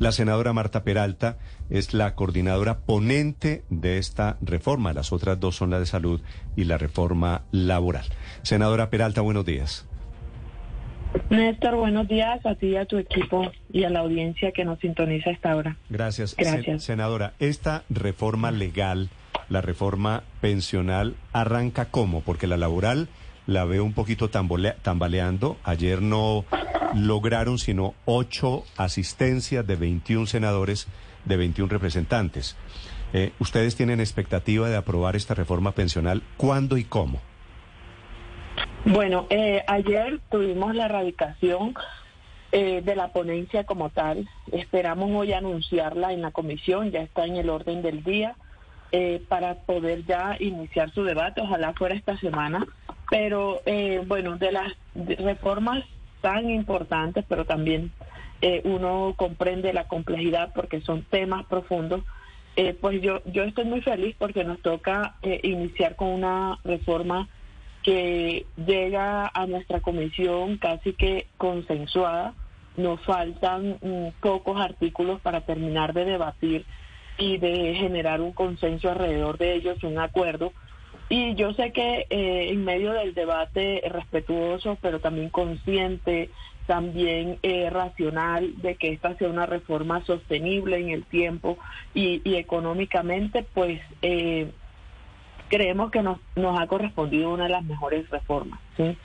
La senadora Marta Peralta es la coordinadora ponente de esta reforma. Las otras dos son la de salud y la reforma laboral. Senadora Peralta, buenos días. Néstor, buenos días a ti y a tu equipo y a la audiencia que nos sintoniza a esta hora. Gracias. Gracias. senadora, esta reforma legal, la reforma pensional, arranca cómo? Porque la laboral la veo un poquito tambaleando. Ayer no lograron sino ocho asistencias de 21 senadores, de 21 representantes. Eh, ¿Ustedes tienen expectativa de aprobar esta reforma pensional? ¿Cuándo y cómo? Bueno, eh, ayer tuvimos la erradicación eh, de la ponencia como tal. Esperamos hoy anunciarla en la comisión, ya está en el orden del día, para poder ya iniciar su debate. Ojalá fuera esta semana. Pero bueno, de las reformas tan importantes, pero también eh, uno comprende la complejidad porque son temas profundos. Eh, pues yo, yo estoy muy feliz porque nos toca eh, iniciar con una reforma que llega a nuestra comisión casi que consensuada. Nos faltan mm, pocos artículos para terminar de debatir y de generar un consenso alrededor de ellos, un acuerdo y yo sé que eh, en medio del debate respetuoso, pero también consciente, también eh, racional, de que esta sea una reforma sostenible en el tiempo y, económicamente, pues eh, creemos que nos, nos ha correspondido una de las mejores reformas, ¿sí?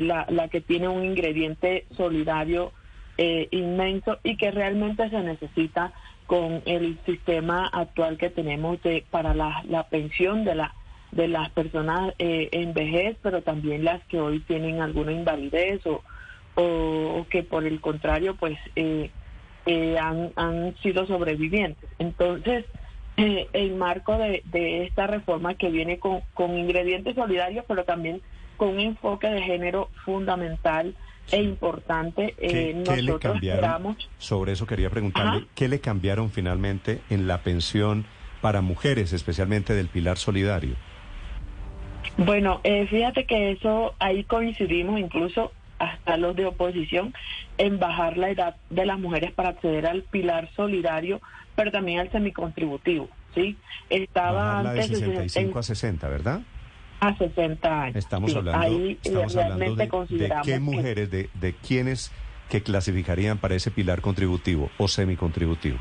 la, la que tiene un ingrediente solidario inmenso y que realmente se necesita con el sistema actual que tenemos de, para la, la pensión de la de las personas eh, en vejez, pero también las que hoy tienen alguna invalidez o, o, que por el contrario pues eh, eh, han, han sido sobrevivientes. Entonces, eh, el marco de, de, esta reforma que viene con, con ingredientes solidarios, pero también con un enfoque de género fundamental e importante. ¿Qué, le cambiaron? Sobre eso quería preguntarle, ¿qué le cambiaron finalmente en la pensión para mujeres, especialmente del pilar solidario? Bueno, eh, fíjate que eso ahí coincidimos incluso hasta los de oposición en bajar la edad de las mujeres para acceder al pilar solidario, pero también al semicontributivo, ¿sí? Estaba antes de 65 a 60, ¿verdad? A 60 años. Estamos hablando, ahí estamos hablando de, de, qué mujeres, de, de quiénes que clasificarían para ese pilar contributivo o semicontributivo.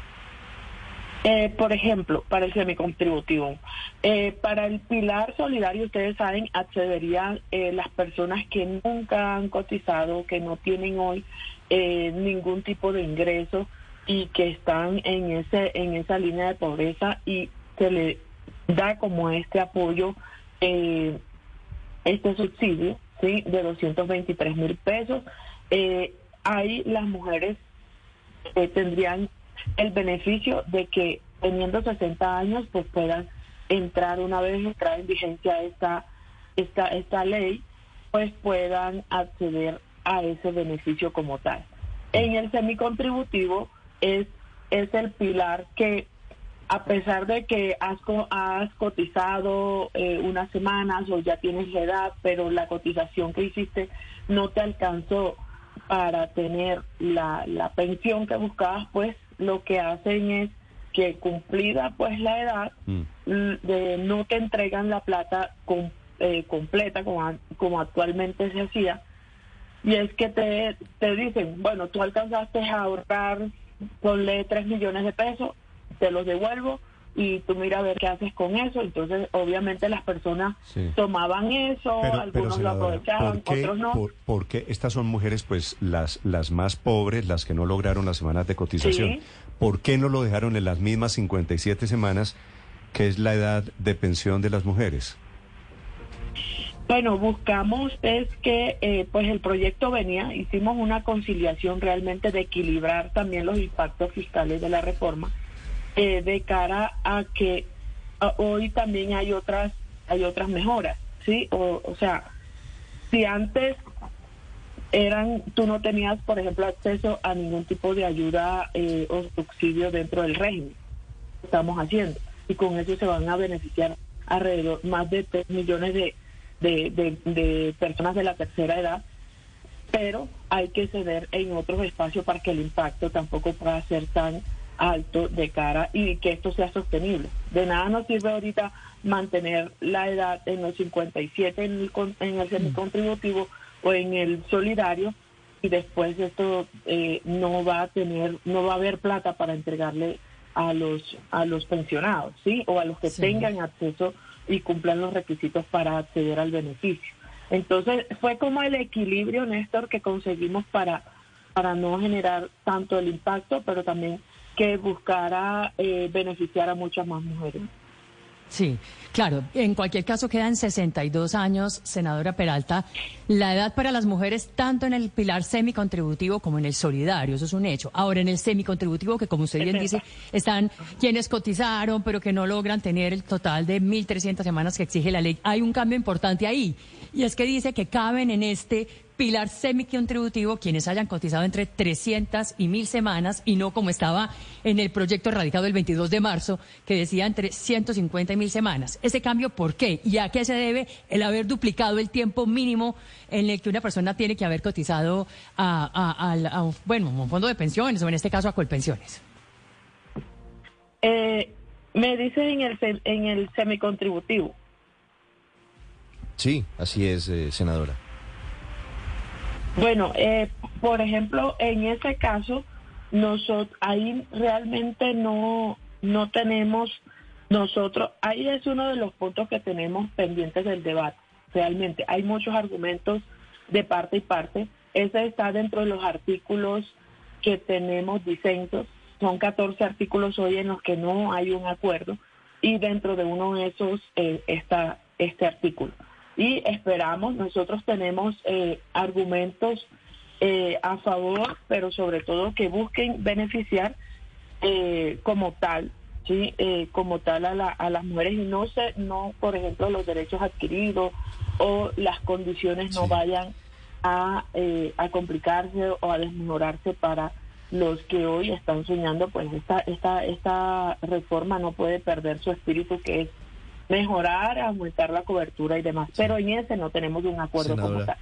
Eh, por ejemplo, para el semicontributivo, eh, para el pilar solidario, ustedes saben, accederían eh, las personas que nunca han cotizado, que no tienen hoy eh, ningún tipo de ingreso y que están en ese en esa línea de pobreza y se le da como este apoyo, este subsidio, sí, de 223 mil pesos. ahí las mujeres tendrían el beneficio de que teniendo 60 años pues puedan entrar una vez entrada en vigencia esta, esta, esta ley, pues puedan acceder a ese beneficio como tal. En el semicontributivo es, es el pilar que a pesar de que has, has cotizado eh, unas semanas o ya tienes edad, pero la cotización que hiciste no te alcanzó para tener la, la pensión que buscabas, pues lo que hacen es que cumplida pues la edad, mm. de, no te entregan la plata eh, completa como, como actualmente se hacía, y es que te, te dicen, bueno, tú alcanzaste a ahorrar, ponle 3 millones de pesos, te los devuelvo, y tú mira a ver qué haces con eso. Entonces, obviamente las personas tomaban eso, algunos lo aprovechaban, otros no. porque estas son mujeres, pues, las, las más pobres, las que no lograron las semanas de cotización. ¿Por qué no lo dejaron en las mismas 57 semanas, que es la edad de pensión de las mujeres? Bueno, buscamos es que eh, pues el proyecto venía, hicimos una conciliación realmente de equilibrar también los impactos fiscales de la reforma eh, de cara a que hoy también hay otras hay otras mejoras, ¿sí? O, o sea, si antes eran tú no tenías, por ejemplo, acceso a ningún tipo de ayuda eh, o subsidio dentro del régimen, estamos haciendo y con eso se van a beneficiar alrededor más de 3 millones de, de, de, de personas de la tercera edad, pero hay que ceder en otros espacios para que el impacto tampoco pueda ser tan alto de cara y que esto sea sostenible. De nada nos sirve ahorita mantener la edad en los 57 en el, en el semicontributivo o en el solidario y después esto eh, no va a tener, no va a haber plata para entregarle a los a los pensionados, ¿sí? O a los que tengan acceso y cumplan los requisitos para acceder al beneficio. Entonces, fue como el equilibrio, Néstor, que conseguimos para para no generar tanto el impacto, pero también que buscara eh, beneficiar a muchas más mujeres. Sí, claro. En cualquier caso quedan 62 años, senadora Peralta. La edad para las mujeres, tanto en el pilar semicontributivo como en el solidario, eso es un hecho. Ahora, en el semicontributivo, que como usted bien dice, están quienes cotizaron, pero que no logran tener el total de 1.300 semanas que exige la ley. Hay un cambio importante ahí. Y es que dice que caben en este pilar semicontributivo quienes hayan cotizado entre 300 y 1000 semanas y no como estaba en el proyecto radicado el 22 de marzo que decía entre 150 y 1000 semanas. Ese cambio, ¿por qué? ¿Y a qué se debe el haber duplicado el tiempo mínimo en el que una persona tiene que haber cotizado a, bueno, un fondo de pensiones o en este caso a Colpensiones? Eh, me dice en el, en el semicontributivo. Sí, así es, eh, senadora. Bueno, eh, por ejemplo, en ese caso, nosotros ahí realmente no, no tenemos nosotros, ahí es uno de los puntos que tenemos pendientes del debate. Realmente hay muchos argumentos de parte y parte. Ese está dentro de los artículos que tenemos disensos. Son 14 artículos hoy en los que no hay un acuerdo y dentro de uno de esos eh, está este artículo y esperamos, nosotros tenemos eh, argumentos eh, a favor, pero sobre todo que busquen beneficiar eh, como tal, sí, como tal a, la, a las mujeres. Y no se, no, por ejemplo, los derechos adquiridos o las condiciones no vayan a, a complicarse o a desmejorarse para los que hoy están soñando, pues esta, esta, esta reforma no puede perder su espíritu que es mejorar, aumentar la cobertura y demás. Pero en ese no tenemos un acuerdo como tal.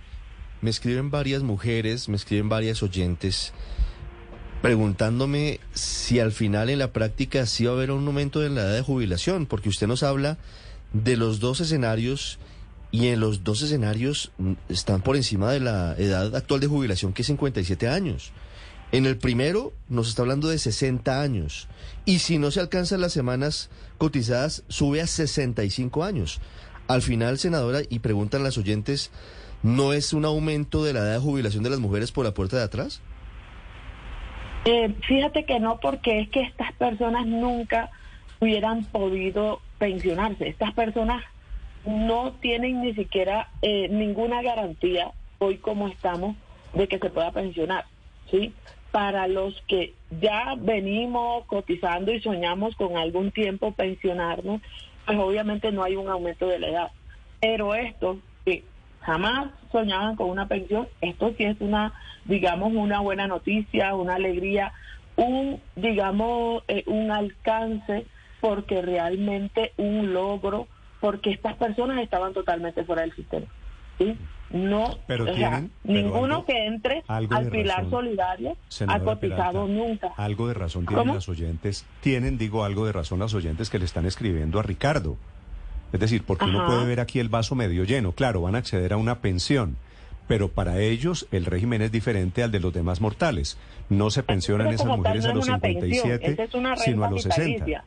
Me escriben varias mujeres, me escriben varias oyentes preguntándome si al final en la práctica sí va a haber un aumento de la edad de jubilación, porque usted nos habla de los dos escenarios y en los dos escenarios están por encima de la edad actual de jubilación, que es 57 años. En el primero nos está hablando de 60 años. Y si no se alcanzan las semanas cotizadas, sube a 65 años. Al final, senadora, y preguntan las oyentes, ¿no es un aumento de la edad de jubilación de las mujeres por la puerta de atrás? Eh, fíjate que no, porque es que estas personas nunca hubieran podido pensionarse. Estas personas no tienen ni siquiera eh, ninguna garantía hoy como estamos de que se pueda pensionar. ¿sí? Para los que ya venimos cotizando y soñamos con algún tiempo pensionarnos, pues obviamente no hay un aumento de la edad. Pero estos que jamás soñaban con una pensión, esto sí es una, digamos, una buena noticia, una alegría, un, digamos, eh, un alcance, porque realmente un logro, porque estas personas estaban totalmente fuera del sistema. ¿sí? No, pero ninguno que entre al pilar solidario ha cotizado nunca. Algo de razón tienen las oyentes, tienen, digo, algo de razón las oyentes que le están escribiendo a Ricardo. Es decir, porque uno puede ver aquí el vaso medio lleno. Claro, van a acceder a una pensión, pero para ellos el régimen es diferente al de los demás mortales. No se pensionan esas mujeres a los 57, sino a los 60.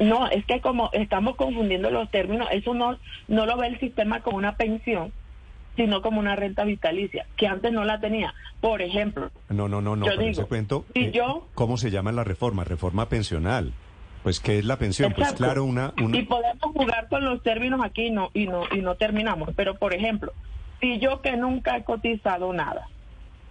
No, es que como estamos confundiendo los términos, eso no, no lo ve el sistema como una pensión, sino como una renta vitalicia, que antes no la tenía. Por ejemplo. No, no, no, no, yo digo, cuento. Eh, yo, ¿Cómo se llama la reforma? Reforma pensional. Pues, ¿qué es la pensión? Pues claro, una, Y podemos jugar con los términos aquí no, y, no, y no terminamos. Pero, por ejemplo, si yo que nunca he cotizado nada,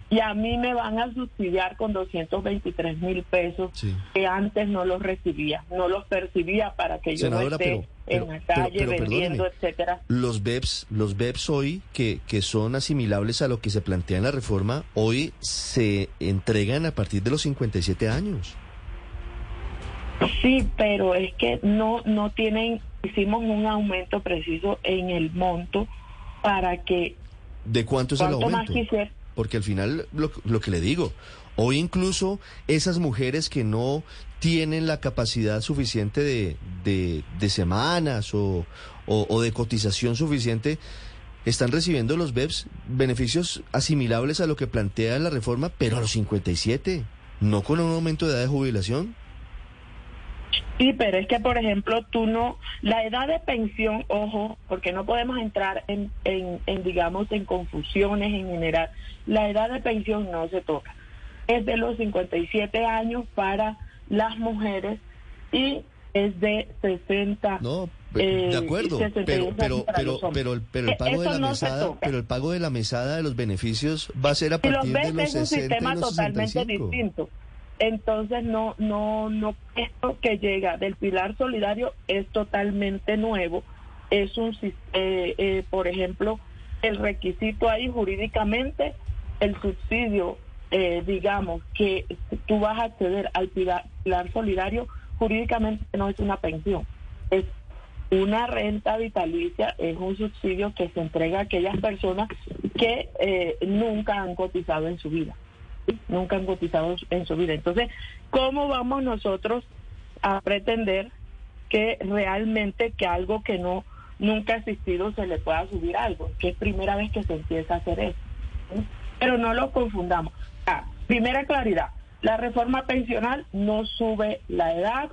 y a mí me van a subsidiar con 223 mil pesos que antes no los recibía, no los percibía para que yo no esté en la calle vendiendo, etcétera. Los BEPS, los BEPS hoy que, que son asimilables a lo que se plantea en la reforma, hoy se entregan a partir de los 57 años. Sí, pero es que no no tienen hicimos un aumento preciso en el monto para que ¿De cuánto es el aumento? Porque al final, lo, que le digo, hoy incluso esas mujeres que no tienen la capacidad suficiente de, de, semanas o, o, de cotización suficiente, están recibiendo los BEPS beneficios asimilables a lo que plantea la reforma, pero a los 57, no con un aumento de edad de jubilación. Sí, pero es que, por ejemplo, tú no, la edad de pensión, ojo, porque no podemos entrar en, en, en, digamos, en confusiones en general, la edad de pensión no se toca. Es de los 57 años para las mujeres y es de 60. No, de eh, acuerdo, pero pero pero pero el, pero el e, pago de la mesada, pero el pago de la mesada de los beneficios va a ser a partir de los 60 es un sistema totalmente distinto. Entonces no no no esto que llega del pilar solidario es totalmente nuevo. Es un eh, eh, por ejemplo el requisito ahí jurídicamente el subsidio eh, digamos, que tú vas a acceder al pilar, solidario, jurídicamente no es una pensión, es una renta vitalicia, es un subsidio que se entrega a aquellas personas que eh, nunca han cotizado en su vida, nunca han cotizado en su vida. Entonces, ¿cómo vamos nosotros a pretender que realmente que algo que no nunca ha existido se le pueda subir algo? Que es primera vez que se empieza a hacer eso. Pero no lo confundamos. Ah, primera claridad, la reforma pensional no sube la edad,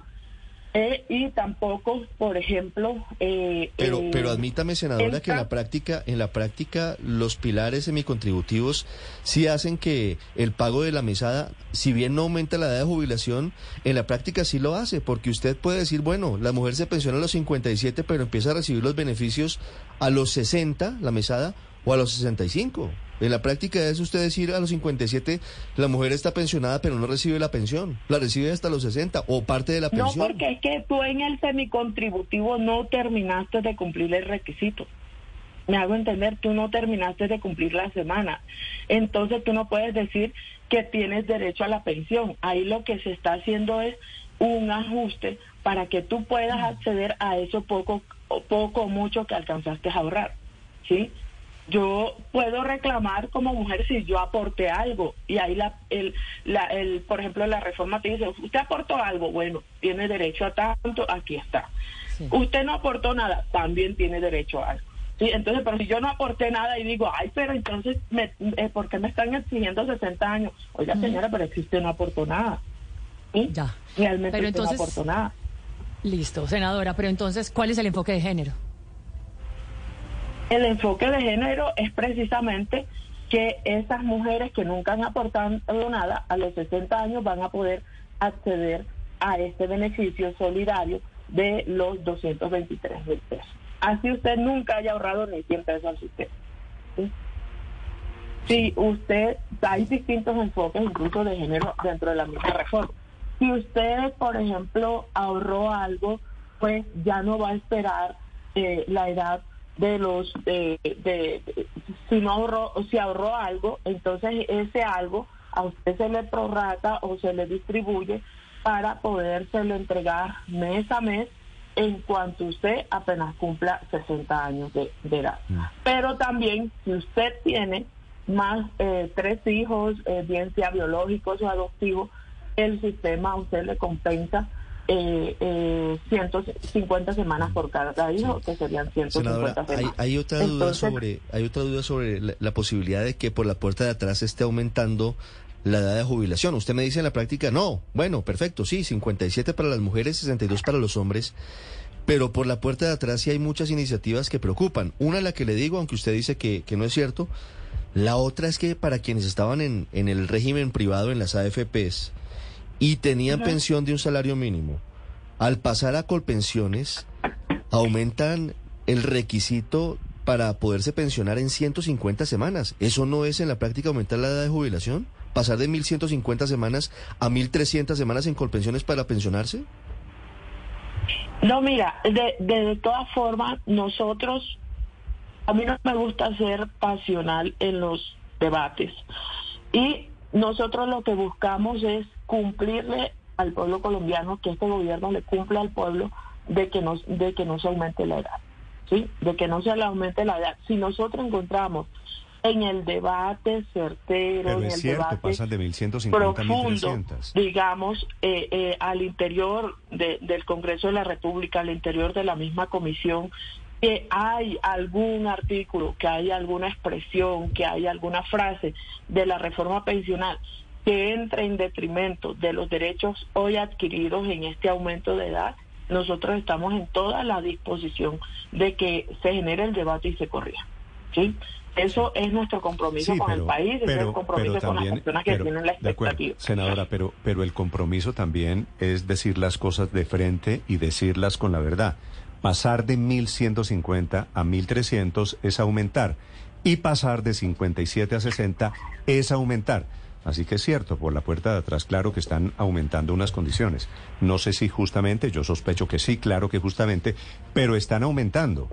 eh, y tampoco, por ejemplo, eh, pero eh, pero admítame senadora que en la práctica en la práctica los pilares semicontributivos sí hacen que el pago de la mesada, si bien no aumenta la edad de jubilación, en la práctica sí lo hace, porque usted puede decir, bueno, la mujer se pensiona a los 57, pero empieza a recibir los beneficios a los 60, la mesada, o a los 65. En la práctica es usted decir a los 57 la mujer está pensionada pero no recibe la pensión, la recibe hasta los 60 o parte de la pensión. No, porque es que tú en el semicontributivo no terminaste de cumplir el requisito. Me hago entender, tú no terminaste de cumplir la semana. Entonces tú no puedes decir que tienes derecho a la pensión. Ahí lo que se está haciendo es un ajuste para que tú puedas acceder a eso poco o poco o mucho que alcanzaste a ahorrar. ¿Sí? Yo puedo reclamar como mujer si yo aporté algo. Y ahí la, el, la, el, por ejemplo la reforma te dice usted aportó algo bueno tiene derecho a tanto aquí está usted no aportó nada también tiene derecho a algo sí entonces pero si yo no aporté nada y digo ay pero entonces me, eh, ¿por qué me están exigiendo 60 años oiga señora pero usted no aportó nada ya. Realmente pero entonces, no aportó nada. Listo senadora pero entonces cuál es el enfoque de género el enfoque de género es precisamente que esas mujeres que nunca han aportado nada a los 60 años van a poder acceder a este beneficio solidario de los 223 mil pesos. Así usted nunca haya ahorrado ni 100 pesos al sistema. Si usted, hay distintos enfoques incluso de género dentro de la misma reforma. Si usted, por ejemplo, ahorró algo, pues ya no va a esperar eh, la edad de los de, de, si no ahorró si ahorró algo entonces ese algo a usted se le prorrata o se le distribuye para podérselo entregar mes a mes en cuanto usted apenas cumpla 60 años de, edad. Mm. Pero también si usted tiene más eh, tres hijos, eh, bien sea biológicos o adoptivos, el sistema a usted le compensa eh, eh, 150 semanas por cada hijo, que serían 150 semanas. Hay, otra duda sobre, hay otra duda sobre la, posibilidad de que por la puerta de atrás esté aumentando la edad de jubilación. Usted me dice en la práctica, no, bueno, perfecto, sí, 57 para las mujeres, 62 para los hombres, pero por la puerta de atrás sí hay muchas iniciativas que preocupan. Una la que le digo, aunque usted dice que, que no es cierto, la otra es que para quienes estaban en, en el régimen privado, en las AFPs, y tenían pensión de un salario mínimo. Al pasar a Colpensiones, aumentan el requisito para poderse pensionar en 150 semanas. ¿Eso no es en la práctica aumentar la edad de jubilación? ¿Pasar de 1.150 semanas a 1.300 semanas en Colpensiones para pensionarse? No, mira, de, de todas formas, nosotros, a mí no me gusta ser pasional en los debates. Y nosotros lo que buscamos es cumplirle al pueblo colombiano, que este gobierno le cumple al pueblo de que no, de que no se aumente la edad, ¿sí? De que no se le aumente la edad. Si nosotros encontramos en el debate certero, Pero en es el cierto, debate pasan de 1150 a profundo, 1300. digamos, eh, eh, al interior de- del Congreso de la República, al interior de la misma comisión, que hay algún artículo, que hay alguna expresión, que hay alguna frase de la reforma pensional que entre en detrimento de los derechos hoy adquiridos en este aumento de edad, nosotros estamos en toda la disposición de que se genere el debate y se corrija. ¿sí? Eso es nuestro compromiso Sí, con pero, el país, ese es pero, el compromiso pero con las también, personas que pero, tienen la acuerdo, expectativa. senadora, pero, pero el compromiso también es decir las cosas de frente y decirlas con la verdad. Pasar de 1150 a 1300 es aumentar y pasar de 57 a 60 es aumentar. Así que es cierto, por la puerta de atrás, claro que están aumentando unas condiciones. No sé si justamente, yo sospecho que sí, claro que justamente, pero están aumentando.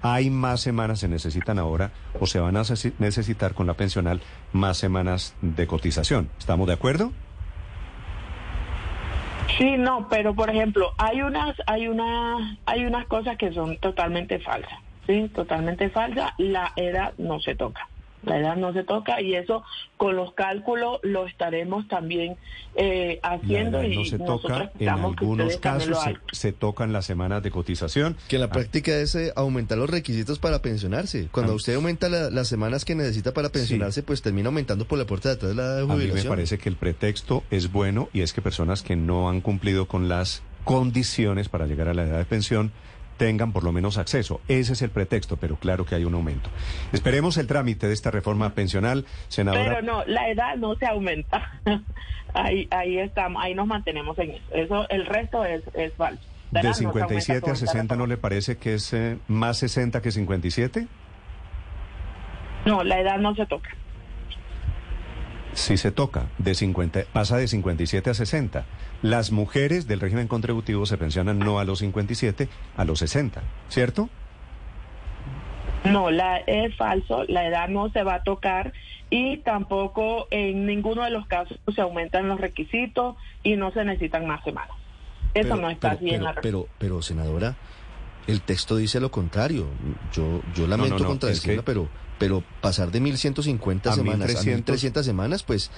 Hay más semanas, se necesitan ahora, o se van a necesi- necesitar con la pensional más semanas de cotización. ¿Estamos de acuerdo? Sí, no, pero por ejemplo, hay unas, hay unas, hay unas cosas que son totalmente falsas, sí, totalmente falsas. La edad no se toca, la edad no se toca y eso con los cálculos lo estaremos también eh, La haciendo edad y no se toca, en algunos casos se, se tocan las semanas de cotización. Que en la Ah, práctica es eh, aumentar los requisitos para pensionarse. Cuando Ah. usted aumenta la- las semanas que necesita para pensionarse, pues termina aumentando por la puerta de atrás la edad de A mí me jubilación. parece que el pretexto es bueno y es que personas que no han cumplido con las condiciones para llegar a la edad de pensión tengan por lo menos acceso. Ese es el pretexto, pero claro que hay un aumento. Esperemos el trámite de esta reforma pensional, senadora. Pero no, la edad no se aumenta. ahí, ahí estamos, ahí nos mantenemos en eso. Eso, el resto es, es falso. La de no se aumenta 57 con a esta 60 ¿no le parece que es eh, más 60 que 57? No, la edad no se toca. Sí se toca, de 50, pasa de 57 a 60. Las mujeres del régimen contributivo se pensionan no a los 57, a los 60, ¿cierto? No, la, es falso, la edad no se va a tocar y tampoco en ninguno de los casos se aumentan los requisitos y no se necesitan más semanas. Eso Pero- no está así en la pero, pero, senadora, el texto dice lo contrario. Yo, yo lamento no, no, contradecirla, es que- pero, pero pasar de 1150 A semanas 1300. a 1300 semanas, pues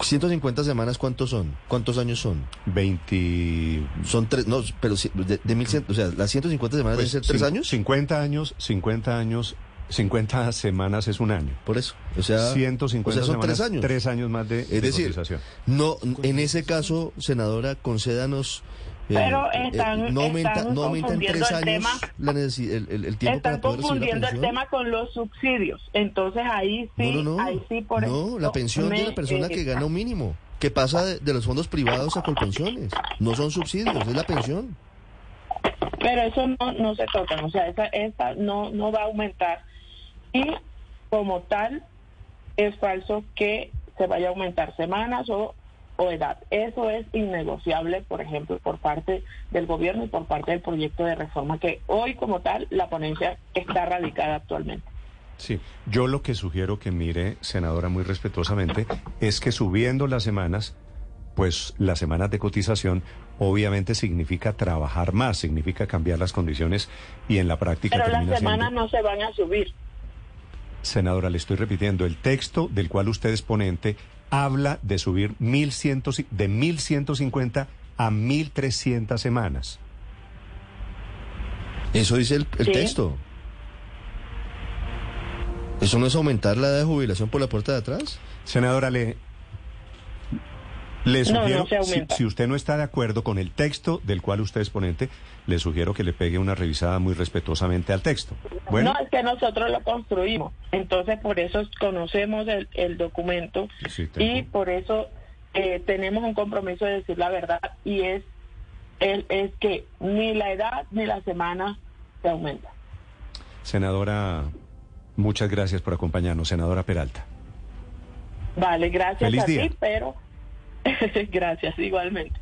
150 semanas, ¿cuántos son? ¿Cuántos años son? 20... Son tres, no, pero de, de 1100, o sea, las 150 semanas pues, deben ser tres años. 50 años, 50 años, 50 semanas es un año. Por eso, o sea, 150 o sea, son semanas, tres años. tres años más de, Es de decir, cotización. no, en ese caso, senadora, concédanos. Eh, Pero eh, están- no aumenta, están no aumenta en tres el tema. la el, el- el tiempo Están para poder confundiendo el tema con los subsidios. Entonces ahí sí, no, no, no. ahí sí por no, la pensión de la persona eh, que gana un mínimo, que pasa de, de los fondos privados a colpensiones. No son subsidios, es la pensión. Pero eso no, no se toca, o sea, esa, esa no, no va a aumentar. Y como tal, es falso que se vaya a aumentar semanas o, o edad. Eso es innegociable, por ejemplo, por parte del gobierno y por parte del proyecto de reforma que hoy como tal la ponencia está radicada actualmente. Sí, yo lo que sugiero que mire, senadora, muy respetuosamente, es que subiendo las semanas, pues las semanas de cotización obviamente significa trabajar más, significa cambiar las condiciones y en la práctica Pero las semanas siendo... no se van a subir. Senadora, le estoy repitiendo, el texto del cual usted es ponente habla de subir 1100, de 1150 a 1300 semanas. Eso dice el, el Sí. texto. ¿Eso no es aumentar la edad de jubilación por la puerta de atrás? Senadora, le, le No, no sugiero, si, usted no está de acuerdo con el texto del cual usted es ponente, le sugiero que le pegue una revisada muy respetuosamente al texto. Bueno, No, es que nosotros lo construimos. Entonces, por eso conocemos el, el documento Sí, y por eso eh, tenemos un compromiso de decir la verdad y es, el, es que ni la edad ni la semana se aumenta. senadora, muchas gracias por acompañarnos, senadora Peralta. Vale, gracias Feliz a día. ti, pero gracias igualmente.